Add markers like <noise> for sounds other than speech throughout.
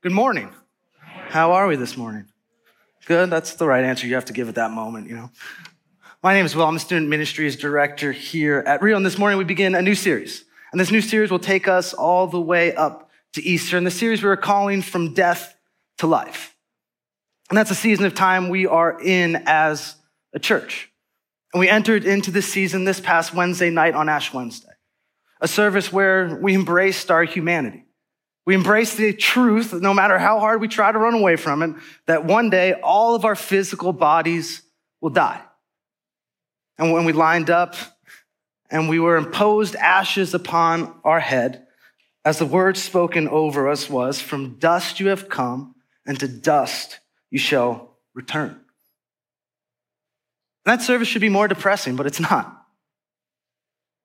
Good morning. How are we this morning? Good. That's the right answer you have to give at that moment, you know. My name is Will. I'm the student ministries director here at Rio. And this morning we begin a new series. And this new series will take us all the way up to Easter. And the series we are calling From Death to Life. And that's a season of time we are in as a church. And we entered into this season this past Wednesday night on Ash Wednesday, a service where we embraced our humanity. We embrace the truth, no matter how hard we try to run away from it, that one day all of our physical bodies will die. And when we lined up and we were imposed ashes upon our head, as the word spoken over us was, From dust you have come, and to dust you shall return. That service should be more depressing, but it's not.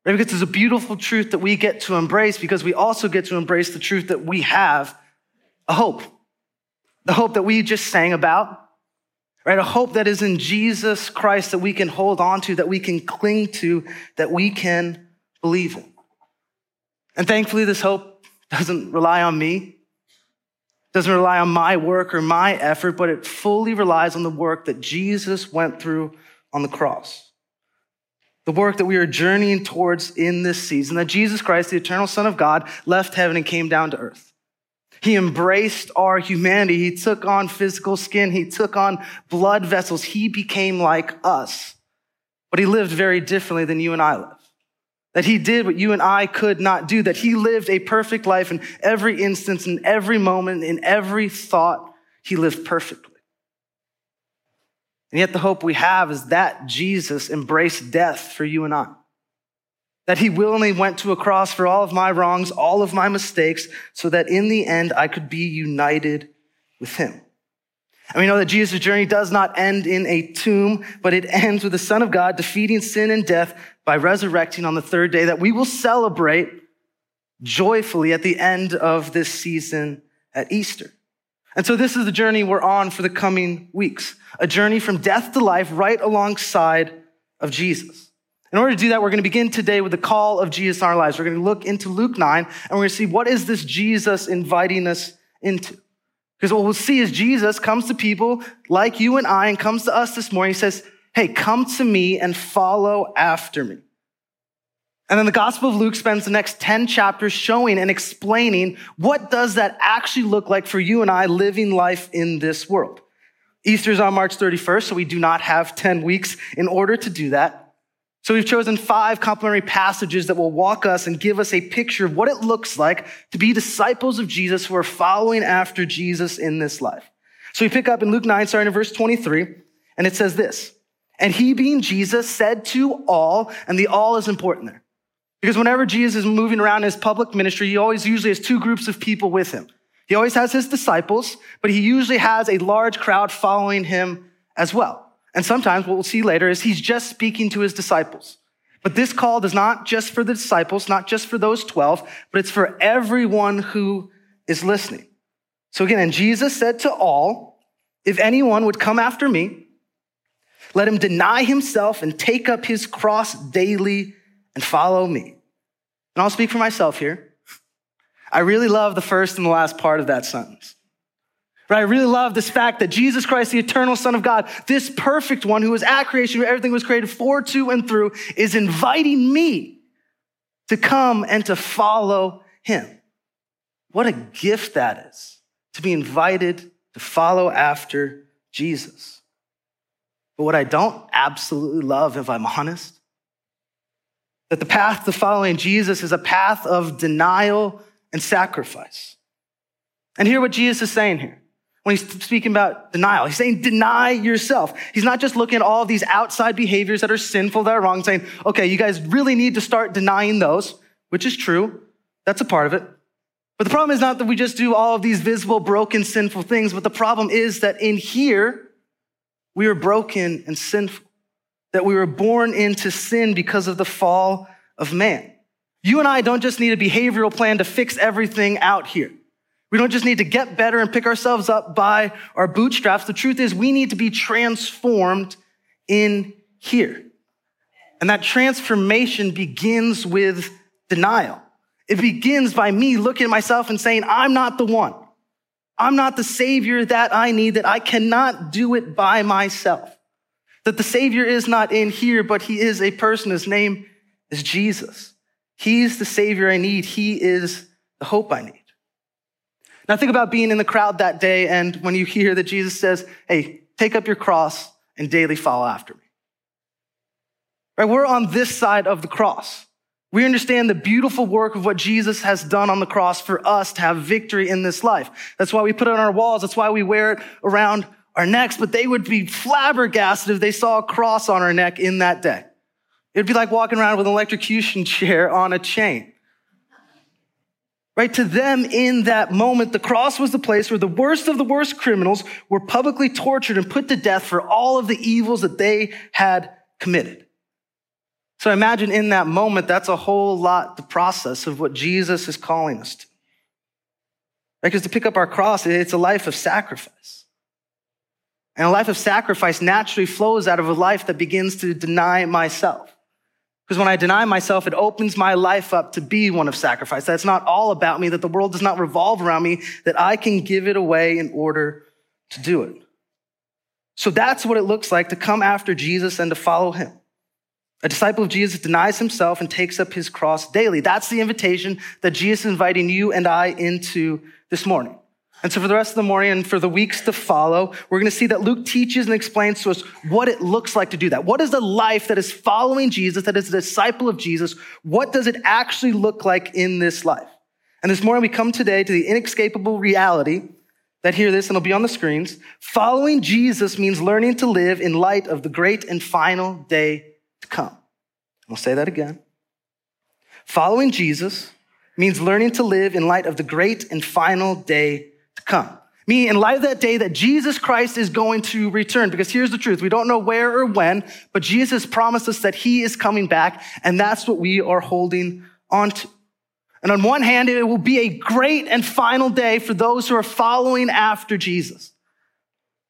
Right? Because it's a beautiful truth that we get to embrace because we also get to embrace the truth that we have a hope. The hope that we just sang about, right? A hope that is in Jesus Christ that we can hold on to, that we can cling to, that we can believe in. And thankfully, this hope doesn't rely on me, doesn't rely on my work or my effort, but it fully relies on the work that Jesus went through on the cross. The work that we are journeying towards in this season, that Jesus Christ, the eternal Son of God, left heaven and came down to earth. He embraced our humanity. He took on physical skin. He took on blood vessels. He became like us. But he lived very differently than you and I live. That he did what you and I could not do. That he lived a perfect life in every instance, in every moment, in every thought. He lived perfectly. And yet the hope we have is that Jesus embraced death for you and I that he willingly went to a cross for all of my wrongs, all of my mistakes, so that in the end I could be united with him. And we know that Jesus' journey does not end in a tomb, but it ends with the Son of God defeating sin and death by resurrecting on the third day that we will celebrate joyfully at the end of this season at Easter. And so this is the journey we're on for the coming weeks, a journey from death to life right alongside of Jesus. In order to do that, we're going to begin today with the call of Jesus in our lives. We're going to look into Luke 9 and we're going to see what is this Jesus inviting us into. Because what we'll see is Jesus comes to people like you and I and comes to us this morning. He says, Hey, come to me and follow after me. And then the Gospel of Luke spends the next 10 chapters showing and explaining what does that actually look like for you and I living life in this world. Easter is on March 31st, so we do not have 10 weeks in order to do that. So we've chosen five complementary passages that will walk us and give us a picture of what it looks like to be disciples of Jesus who are following after Jesus in this life. So we pick up in Luke 9, starting in verse 23, and it says this. And he being Jesus said to all, and the all is important there. Because whenever Jesus is moving around in his public ministry, he always usually has two groups of people with him. He always has his disciples, but he usually has a large crowd following him as well. And sometimes what we'll see later is he's just speaking to his disciples. But this call is not just for the disciples, not just for those 12, but it's for everyone who is listening. So again, and Jesus said to all, if anyone would come after me, let him deny himself and take up his cross daily and follow me. And I'll speak for myself here. I really love the first and the last part of that sentence. But I really love this fact that Jesus Christ, the eternal Son of God, this perfect one who was at creation, who everything was created for, to, and through, is inviting me to come and to follow him. What a gift that is to be invited to follow after Jesus. But what I don't absolutely love, if I'm honest, that the path to following Jesus is a path of denial and sacrifice. And hear what Jesus is saying here when he's speaking about denial. He's saying, deny yourself. He's not just looking at all of these outside behaviors that are sinful, that are wrong, saying, okay, you guys really need to start denying those, which is true. That's a part of it. But the problem is not that we just do all of these visible, broken, sinful things, but the problem is that in here, we are broken and sinful, that we were born into sin because of the fall of man. You and I don't just need a behavioral plan to fix everything out here. We don't just need to get better and pick ourselves up by our bootstraps. The truth is, we need to be transformed in here. And that transformation begins with denial. It begins by me looking at myself and saying, I'm not the one. I'm not the Savior that I need, that I cannot do it by myself. That the Savior is not in here, but He is a person. His name is Jesus. He's the Savior I need. He is the hope I need. Now think about being in the crowd that day and when you hear that Jesus says, Hey, take up your cross and daily follow after me. Right? We're on this side of the cross. We understand the beautiful work of what Jesus has done on the cross for us to have victory in this life. That's why we put it on our walls. That's why we wear it around our necks. But they would be flabbergasted if they saw a cross on our neck in that day. It'd be like walking around with an electrocution <laughs> chair on a chain. Right? To them, in that moment, the cross was the place where the worst of the worst criminals were publicly tortured and put to death for all of the evils that they had committed. So imagine in that moment, that's a whole lot the process of what Jesus is calling us to. Because to pick up our cross, it's a life of sacrifice. And a life of sacrifice naturally flows out of a life that begins to deny myself. Because when I deny myself, it opens my life up to be one of sacrifice. That's not all about me, that the world does not revolve around me, that I can give it away in order to do it. So that's what it looks like to come after Jesus and to follow him. A disciple of Jesus denies himself and takes up his cross daily. That's the invitation that Jesus is inviting you and I into this morning. And so for the rest of the morning and for the weeks to follow, we're going to see that Luke teaches and explains to us what it looks like to do that. What is the life that is following Jesus, that is a disciple of Jesus? What does it actually look like in this life? And this morning we come today to the inescapable reality that hear this and it'll be on the screens. Following Jesus means learning to live in light of the great and final day to come. I'll say that again. Following Jesus means learning to live in light of the great and final day come. Meaning, in light of that day that Jesus Christ is going to return. Because here's the truth we don't know where or when, but Jesus promised us that he is coming back, and that's what we are holding on to. And on one hand, it will be a great and final day for those who are following after Jesus.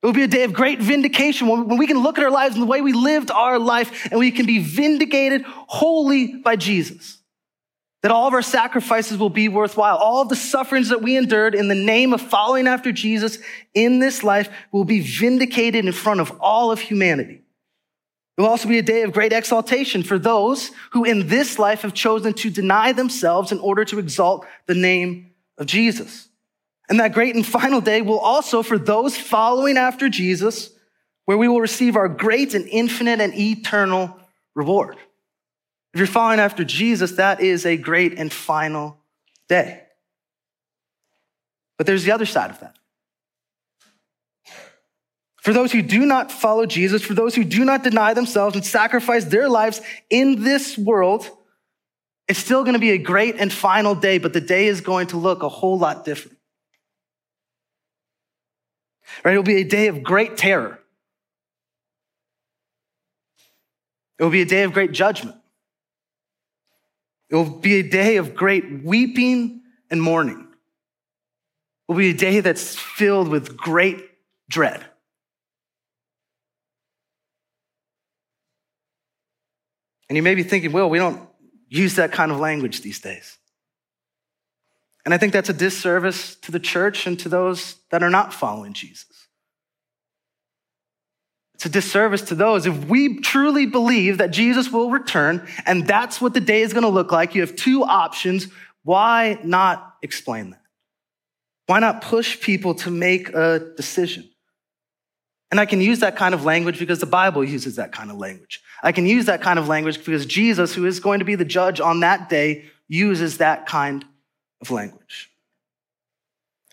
It will be a day of great vindication when we can look at our lives and the way we lived our life and we can be vindicated wholly by Jesus. That all of our sacrifices will be worthwhile. All of the sufferings that we endured in the name of following after Jesus in this life will be vindicated in front of all of humanity. It will also be a day of great exaltation for those who in this life have chosen to deny themselves in order to exalt the name of Jesus. And that great and final day will also, for those following after Jesus, where we will receive our great and infinite and eternal reward. If you're following after Jesus, that is a great and final day. But there's the other side of that. For those who do not follow Jesus, for those who do not deny themselves and sacrifice their lives in this world, it's still going to be a great and final day, but the day is going to look a whole lot different. Right? It'll be a day of great terror. It will be a day of great judgment. It will be a day of great weeping and mourning. It will be a day that's filled with great dread. And you may be thinking, well, we don't use that kind of language these days. And I think that's a disservice to the church and to those that are not following Jesus. It's a disservice to those. If we truly believe that Jesus will return and that's what the day is going to look like, you have two options. Why not explain that? Why not push people to make a decision? And I can use that kind of language because the Bible uses that kind of language. I can use that kind of language because Jesus, who is going to be the judge on that day, uses that kind of language.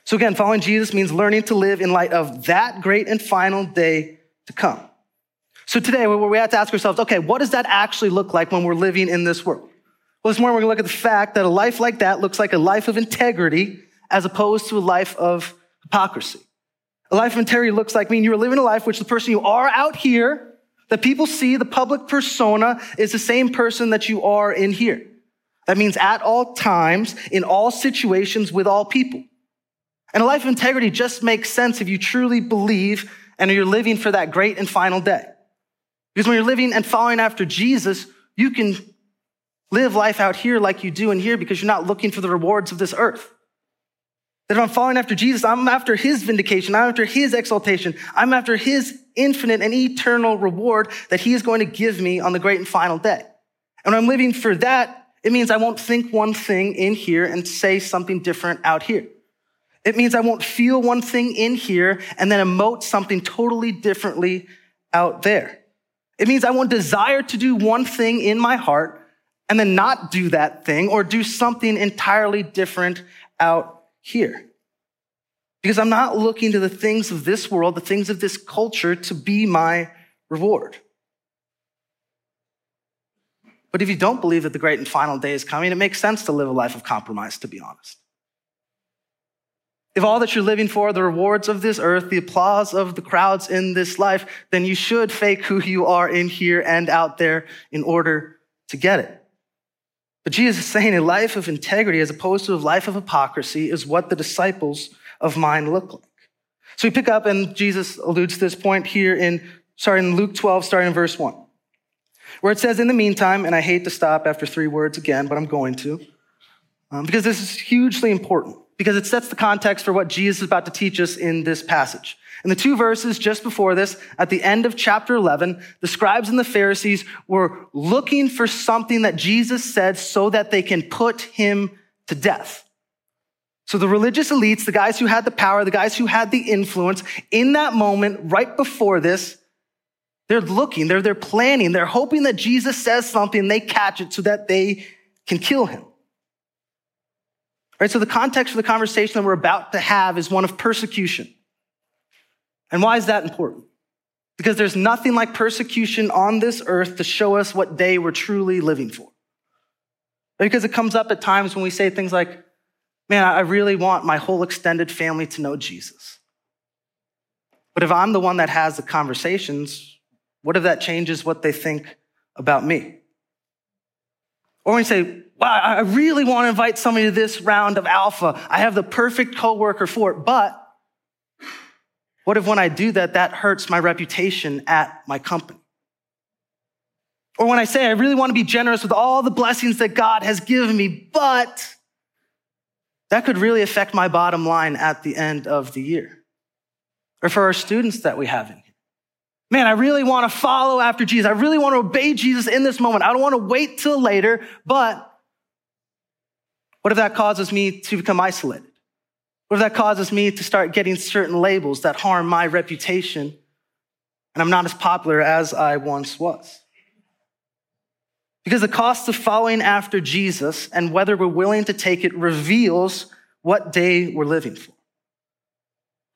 So again, following Jesus means learning to live in light of that great and final day to come. So today we have to ask ourselves, okay, what does that actually look like when we're living in this world? Well, this morning we're going to look at the fact that a life like that looks like a life of integrity as opposed to a life of hypocrisy. A life of integrity looks like meaning you're living a life which the person you are out here, that people see, the public persona is the same person that you are in here. That means at all times, in all situations, with all people. And a life of integrity just makes sense if you truly believe and you're living for that great and final day. Because when you're living and following after Jesus, you can live life out here like you do in here because you're not looking for the rewards of this earth. That if I'm following after Jesus, I'm after his vindication, I'm after his exaltation, I'm after his infinite and eternal reward that he is going to give me on the great and final day. And when I'm living for that, it means I won't think one thing in here and say something different out here. It means I won't feel one thing in here and then emote something totally differently out there. It means I won't desire to do one thing in my heart and then not do that thing or do something entirely different out here. Because I'm not looking to the things of this world, the things of this culture to be my reward. But if you don't believe that the great and final day is coming, it makes sense to live a life of compromise, to be honest. If all that you're living for are the rewards of this earth, the applause of the crowds in this life, then you should fake who you are in here and out there in order to get it. But Jesus is saying a life of integrity as opposed to a life of hypocrisy is what the disciples of mine look like. So we pick up and Jesus alludes to this point here in, sorry, in Luke 12, starting in verse 1, where it says, in the meantime, and I hate to stop after three words again, but I'm going to, um, because this is hugely important because it sets the context for what Jesus is about to teach us in this passage. In the two verses just before this, at the end of chapter 11, the scribes and the Pharisees were looking for something that Jesus said so that they can put him to death. So the religious elites, the guys who had the power, the guys who had the influence, in that moment, right before this, they're looking, they're, they're planning, they're hoping that Jesus says something, they catch it so that they can kill him. Right? So the context for the conversation that we're about to have is one of persecution. And why is that important? Because there's nothing like persecution on this earth to show us what day we're truly living for. Because it comes up at times when we say things like, man, I really want my whole extended family to know Jesus. But if I'm the one that has the conversations, what if that changes what they think about me? Or when you say, wow, I really want to invite somebody to this round of alpha. I have the perfect coworker for it. But what if when I do that, that hurts my reputation at my company? Or when I say I really want to be generous with all the blessings that God has given me, but that could really affect my bottom line at the end of the year. Or for our students that we have in here. Man, I really want to follow after Jesus. I really want to obey Jesus in this moment. I don't want to wait till later, but what if that causes me to become isolated? What if that causes me to start getting certain labels that harm my reputation and I'm not as popular as I once was? Because the cost of following after Jesus and whether we're willing to take it reveals what day we're living for.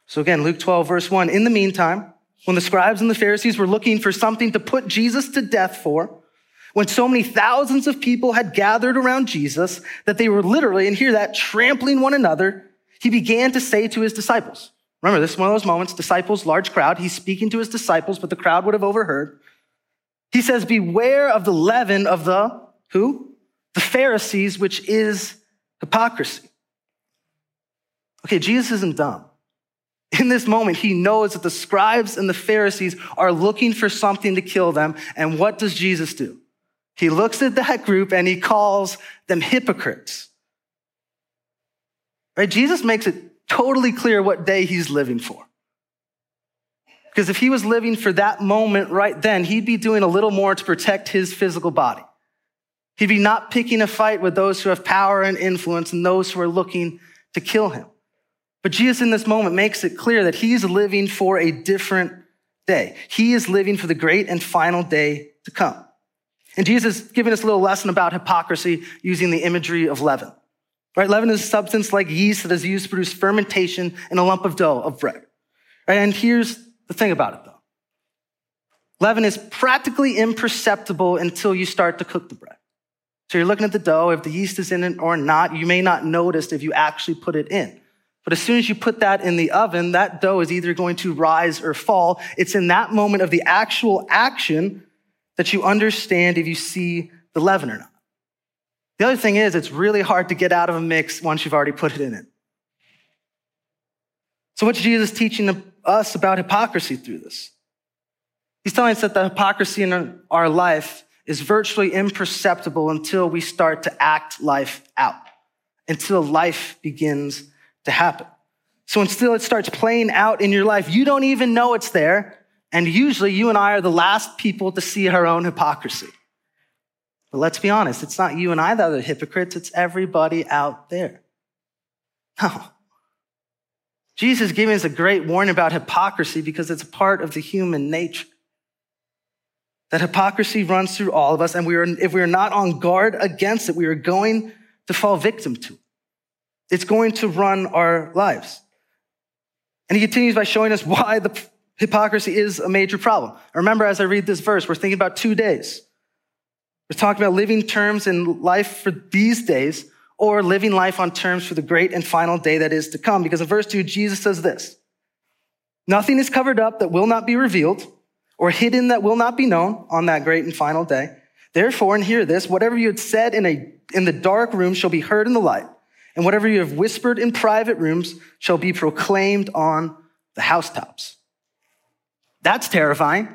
So again, Luke 12, verse 1. In the meantime, when the scribes and the Pharisees were looking for something to put Jesus to death for, when so many thousands of people had gathered around Jesus that they were literally, and hear that, trampling one another, he began to say to his disciples, remember, this is one of those moments, disciples, large crowd, he's speaking to his disciples, but the crowd would have overheard. He says, beware of the leaven of the, who? The Pharisees, which is hypocrisy. Okay, Jesus isn't dumb. In this moment, he knows that the scribes and the Pharisees are looking for something to kill them. And what does Jesus do? He looks at that group and he calls them hypocrites. Right? Jesus makes it totally clear what day he's living for. Because if he was living for that moment right then, he'd be doing a little more to protect his physical body. He'd be not picking a fight with those who have power and influence and those who are looking to kill him. But Jesus in this moment makes it clear that he's living for a different day. He is living for the great and final day to come. And Jesus is giving us a little lesson about hypocrisy using the imagery of leaven. Right? Leaven is a substance like yeast that is used to produce fermentation in a lump of dough of bread. Right? And here's the thing about it though. Leaven is practically imperceptible until you start to cook the bread. So you're looking at the dough, if the yeast is in it or not, you may not notice if you actually put it in. But as soon as you put that in the oven, that dough is either going to rise or fall. It's in that moment of the actual action that you understand if you see the leaven or not. The other thing is, it's really hard to get out of a mix once you've already put it in it. So, what's Jesus teaching us about hypocrisy through this? He's telling us that the hypocrisy in our life is virtually imperceptible until we start to act life out, until life begins to happen. So until it starts playing out in your life, you don't even know it's there. And usually you and I are the last people to see our own hypocrisy. But let's be honest, it's not you and I that are the hypocrites, it's everybody out there. No. Jesus giving us a great warning about hypocrisy because it's a part of the human nature. That hypocrisy runs through all of us, and we are, if we are not on guard against it, we are going to fall victim to it. It's going to run our lives. And he continues by showing us why the hypocrisy is a major problem. Remember, as I read this verse, we're thinking about two days. We're talking about living terms in life for these days or living life on terms for the great and final day that is to come. Because in verse 2, Jesus says this Nothing is covered up that will not be revealed, or hidden that will not be known on that great and final day. Therefore, and hear this whatever you had said in, a, in the dark room shall be heard in the light, and whatever you have whispered in private rooms shall be proclaimed on the housetops. That's terrifying.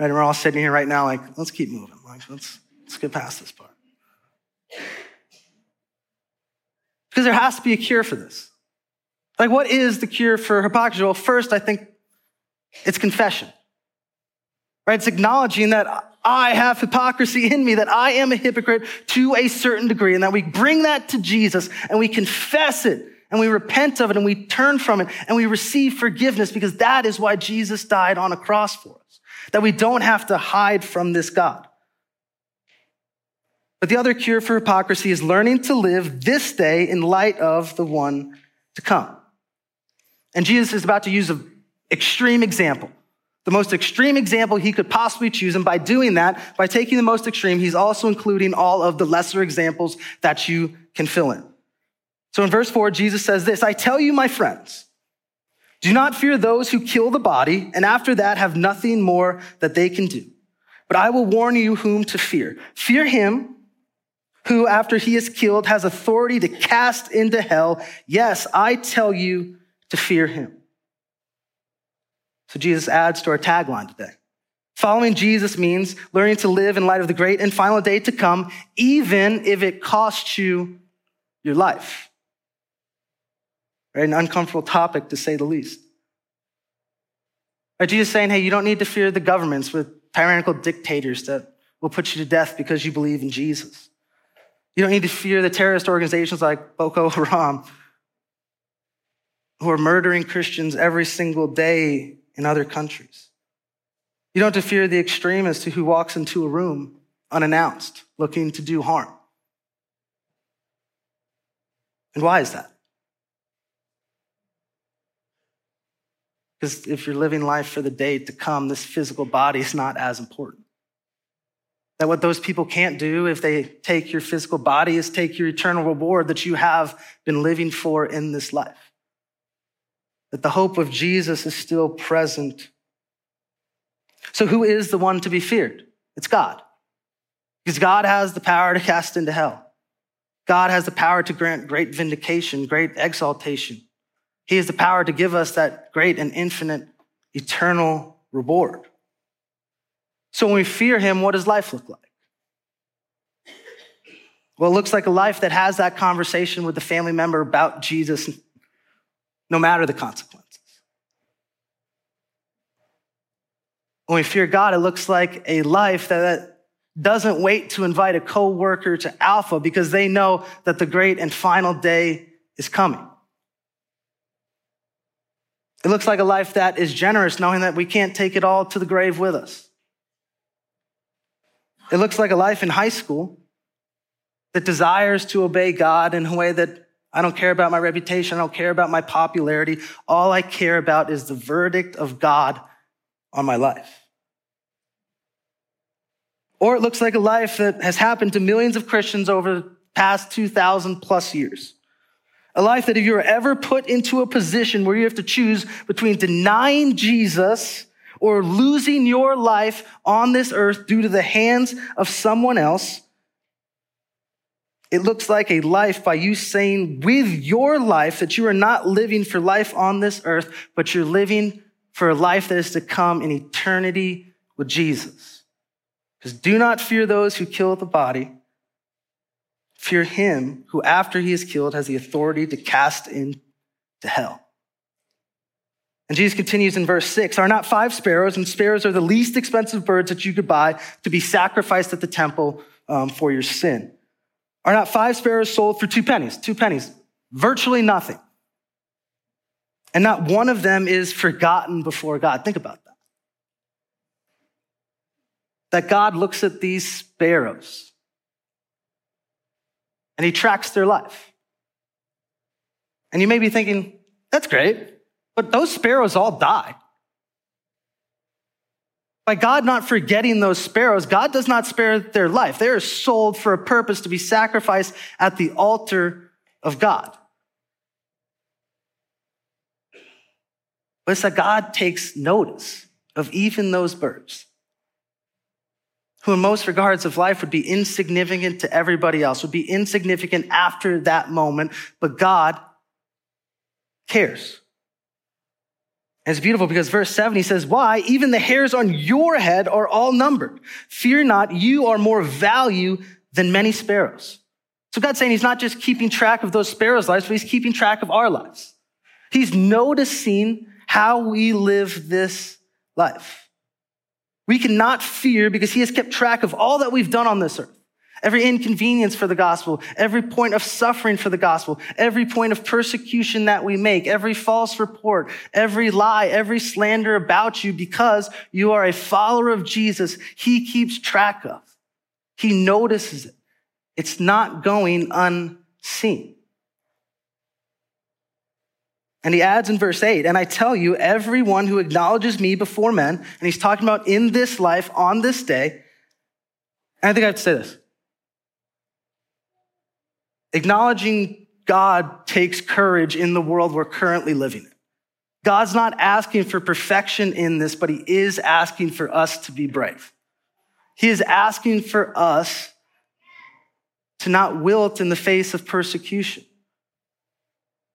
Right, and we're all sitting here right now, like, let's keep moving. Like, let's Let's get past this part. Because there has to be a cure for this. Like, what is the cure for hypocrisy? Well, first, I think it's confession. Right? It's acknowledging that I have hypocrisy in me, that I am a hypocrite to a certain degree, and that we bring that to Jesus and we confess it and we repent of it and we turn from it and we receive forgiveness because that is why Jesus died on a cross for us. That we don't have to hide from this God. But the other cure for hypocrisy is learning to live this day in light of the one to come. And Jesus is about to use an extreme example, the most extreme example he could possibly choose. And by doing that, by taking the most extreme, he's also including all of the lesser examples that you can fill in. So in verse four, Jesus says this, I tell you, my friends, do not fear those who kill the body and after that have nothing more that they can do. But I will warn you whom to fear. Fear him who, after he is killed, has authority to cast into hell. Yes, I tell you to fear him. So Jesus adds to our tagline today. Following Jesus means learning to live in light of the great and final day to come, even if it costs you your life. Right? An uncomfortable topic to say the least. Right? Jesus saying, hey, you don't need to fear the governments with tyrannical dictators that will put you to death because you believe in Jesus. You don't need to fear the terrorist organizations like Boko Haram who are murdering Christians every single day in other countries. You don't have to fear the extremist who walks into a room unannounced looking to do harm. And why is that? Because if you're living life for the day to come, this physical body is not as important. That what those people can't do if they take your physical body is take your eternal reward that you have been living for in this life. That the hope of Jesus is still present. So, who is the one to be feared? It's God. Because God has the power to cast into hell. God has the power to grant great vindication, great exaltation. He has the power to give us that great and infinite eternal reward. So when we fear him, what does life look like? Well, it looks like a life that has that conversation with the family member about Jesus, no matter the consequences. When we fear God, it looks like a life that doesn't wait to invite a coworker to Alpha because they know that the great and final day is coming. It looks like a life that is generous, knowing that we can't take it all to the grave with us. It looks like a life in high school that desires to obey God in a way that I don't care about my reputation. I don't care about my popularity. All I care about is the verdict of God on my life. Or it looks like a life that has happened to millions of Christians over the past 2,000 plus years. A life that if you are ever put into a position where you have to choose between denying Jesus or losing your life on this earth due to the hands of someone else. It looks like a life by you saying with your life that you are not living for life on this earth, but you're living for a life that is to come in eternity with Jesus. Because do not fear those who kill the body. Fear him who, after he is killed, has the authority to cast into hell. And Jesus continues in verse six Are not five sparrows, and sparrows are the least expensive birds that you could buy to be sacrificed at the temple um, for your sin? Are not five sparrows sold for two pennies? Two pennies, virtually nothing. And not one of them is forgotten before God. Think about that. That God looks at these sparrows and he tracks their life. And you may be thinking, that's great, but those sparrows all die. By God not forgetting those sparrows, God does not spare their life. They are sold for a purpose to be sacrificed at the altar of God. But it's that God takes notice of even those birds who in most regards of life would be insignificant to everybody else, would be insignificant after that moment, but God cares. And it's beautiful because verse 7 he says, Why? Even the hairs on your head are all numbered. Fear not, you are more value than many sparrows. So God's saying he's not just keeping track of those sparrows' lives, but he's keeping track of our lives. He's noticing how we live this life. We cannot fear because he has kept track of all that we've done on this earth. Every inconvenience for the gospel, every point of suffering for the gospel, every point of persecution that we make, every false report, every lie, every slander about you because you are a follower of Jesus, he keeps track of. He notices it. It's not going unseen. And he adds in verse 8, and I tell you, everyone who acknowledges me before men, and he's talking about in this life, on this day, and I think I have to say this. Acknowledging God takes courage in the world we're currently living in. God's not asking for perfection in this, but he is asking for us to be brave. He is asking for us to not wilt in the face of persecution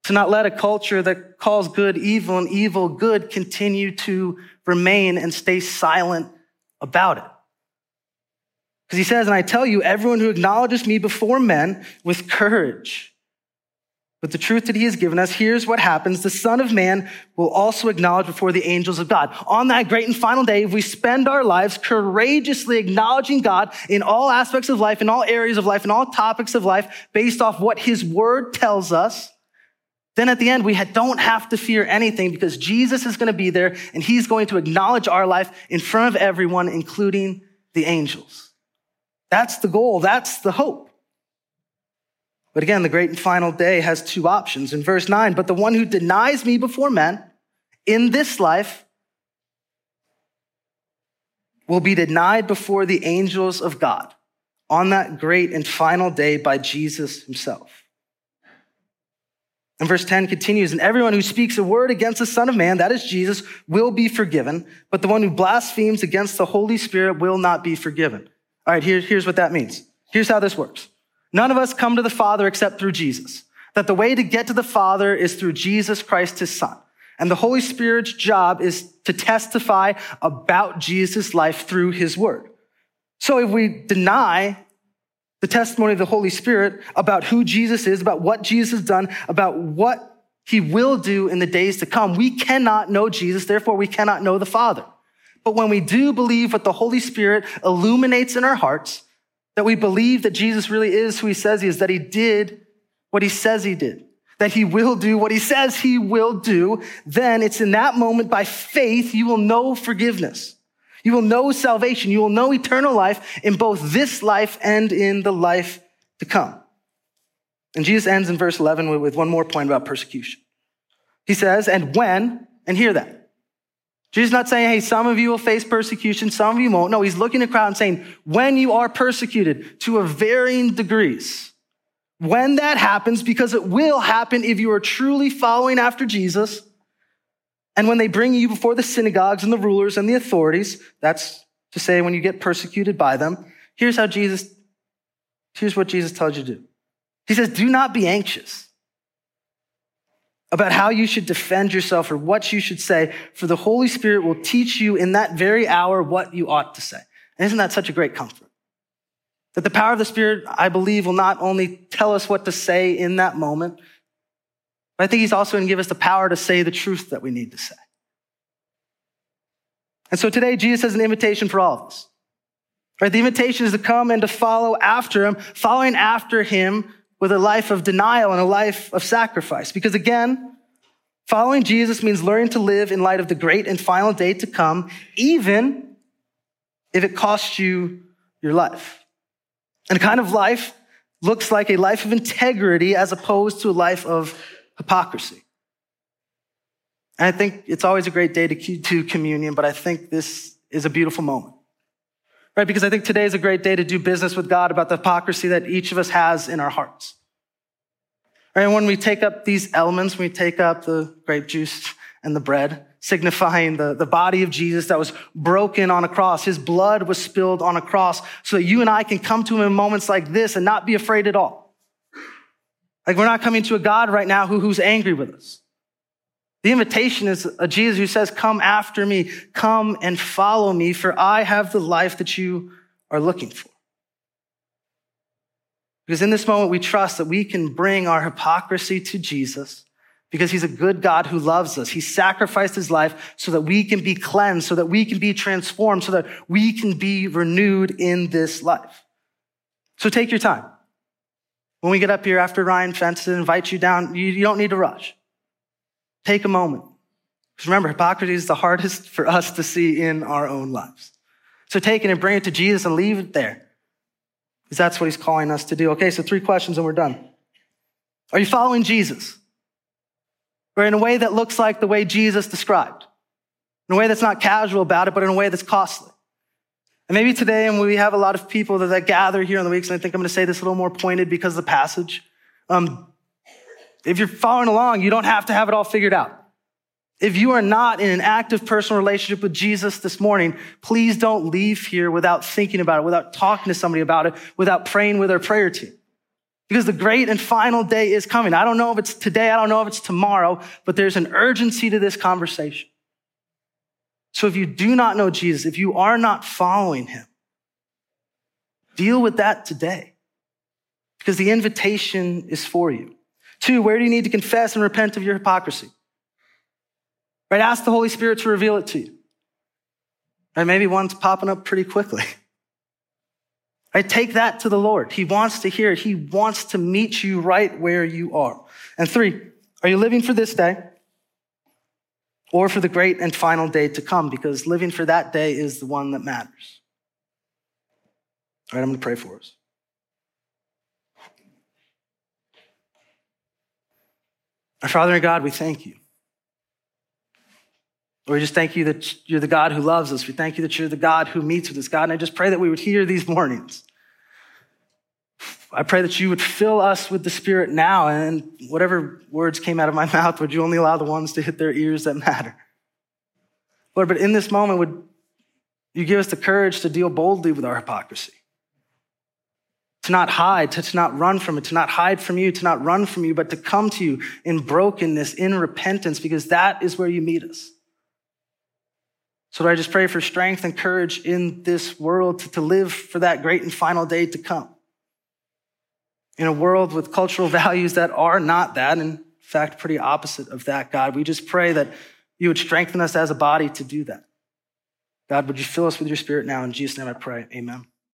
to not let a culture that calls good evil and evil good continue to remain and stay silent about it. Because he says, and I tell you, everyone who acknowledges me before men with courage, with the truth that he has given us, here's what happens. The Son of Man will also acknowledge before the angels of God. On that great and final day, if we spend our lives courageously acknowledging God in all aspects of life, in all areas of life, in all topics of life, based off what his word tells us, then at the end, we don't have to fear anything because Jesus is going to be there and he's going to acknowledge our life in front of everyone, including the angels. That's the goal. That's the hope. But again, the great and final day has two options. In verse 9, but the one who denies me before men in this life will be denied before the angels of God on that great and final day by Jesus himself. And verse 10 continues, and everyone who speaks a word against the Son of Man, that is Jesus, will be forgiven, but the one who blasphemes against the Holy Spirit will not be forgiven. All right, here, here's what that means. Here's how this works. None of us come to the Father except through Jesus. That the way to get to the Father is through Jesus Christ, his Son. And the Holy Spirit's job is to testify about Jesus' life through his word. So if we deny the testimony of the Holy Spirit about who Jesus is, about what Jesus has done, about what he will do in the days to come. We cannot know Jesus, therefore we cannot know the Father. But when we do believe what the Holy Spirit illuminates in our hearts, that we believe that Jesus really is who he says he is, that he did what he says he did, that he will do what he says he will do, then it's in that moment by faith you will know forgiveness. You will know salvation. You will know eternal life in both this life and in the life to come. And Jesus ends in verse 11 with one more point about persecution. He says, and when, and hear that. Jesus is not saying, hey, some of you will face persecution, some of you won't. No, he's looking at the crowd and saying, when you are persecuted to a varying degrees, when that happens, because it will happen if you are truly following after Jesus, and when they bring you before the synagogues and the rulers and the authorities, that's to say when you get persecuted by them, here's how Jesus, here's what Jesus tells you to do. He says, do not be anxious about how you should defend yourself or what you should say, for the Holy Spirit will teach you in that very hour what you ought to say. And isn't that such a great comfort? That the power of the Spirit, I believe, will not only tell us what to say in that moment, but I think He's also going to give us the power to say the truth that we need to say. And so today, Jesus has an invitation for all of us. Right? The invitation is to come and to follow after Him, following after Him with a life of denial and a life of sacrifice. Because again, following Jesus means learning to live in light of the great and final day to come, even if it costs you your life. And a kind of life looks like a life of integrity as opposed to a life of hypocrisy. And I think it's always a great day to do communion, but I think this is a beautiful moment. Right? Because I think today is a great day to do business with God about the hypocrisy that each of us has in our hearts. Right? And when we take up these elements, when we take up the grape juice and the bread, signifying the, the body of Jesus that was broken on a cross. His blood was spilled on a cross so that you and I can come to him in moments like this and not be afraid at all. Like we're not coming to a God right now who, who's angry with us. The invitation is a Jesus who says, Come after me, come and follow me, for I have the life that you are looking for. Because in this moment, we trust that we can bring our hypocrisy to Jesus because he's a good God who loves us. He sacrificed his life so that we can be cleansed, so that we can be transformed, so that we can be renewed in this life. So take your time. When we get up here after Ryan Fenton invites you down, you, you don't need to rush. Take a moment. Because remember, hypocrisy is the hardest for us to see in our own lives. So take it and bring it to Jesus and leave it there. Because that's what he's calling us to do. Okay, so three questions and we're done. Are you following Jesus? Or in a way that looks like the way Jesus described? In a way that's not casual about it, but in a way that's costly. And maybe today, and we have a lot of people that, that gather here in the weeks, and I think I'm going to say this a little more pointed because of the passage. Um, if you're following along, you don't have to have it all figured out. If you are not in an active personal relationship with Jesus this morning, please don't leave here without thinking about it, without talking to somebody about it, without praying with our prayer team. Because the great and final day is coming. I don't know if it's today, I don't know if it's tomorrow, but there's an urgency to this conversation. So if you do not know Jesus, if you are not following him, deal with that today. Because the invitation is for you. Two, where do you need to confess and repent of your hypocrisy? Right? Ask the Holy Spirit to reveal it to you. Right? Maybe one's popping up pretty quickly. <laughs> Right? Take that to the Lord. He wants to hear it. He wants to meet you right where you are. And three, are you living for this day or for the great and final day to come? Because living for that day is the one that matters. All right, I'm going to pray for us. Our Father and God, we thank you. Lord, we just thank you that you're the God who loves us. We thank you that you're the God who meets with us, God. And I just pray that we would hear these mornings. I pray that you would fill us with the Spirit now, and whatever words came out of my <laughs> mouth, would you only allow the ones to hit their ears that matter? Lord, but in this moment, would you give us the courage to deal boldly with our hypocrisy? to not hide, to, to not run from it, to not hide from you, to not run from you, but to come to you in brokenness, in repentance, because that is where you meet us. So I just pray for strength and courage in this world to, to live for that great and final day to come. In a world with cultural <laughs> values that are not that, in fact, pretty opposite of that, God, we just pray that you would strengthen us as a body to do that. God, would you fill us with your spirit now? In Jesus' name I pray. Amen.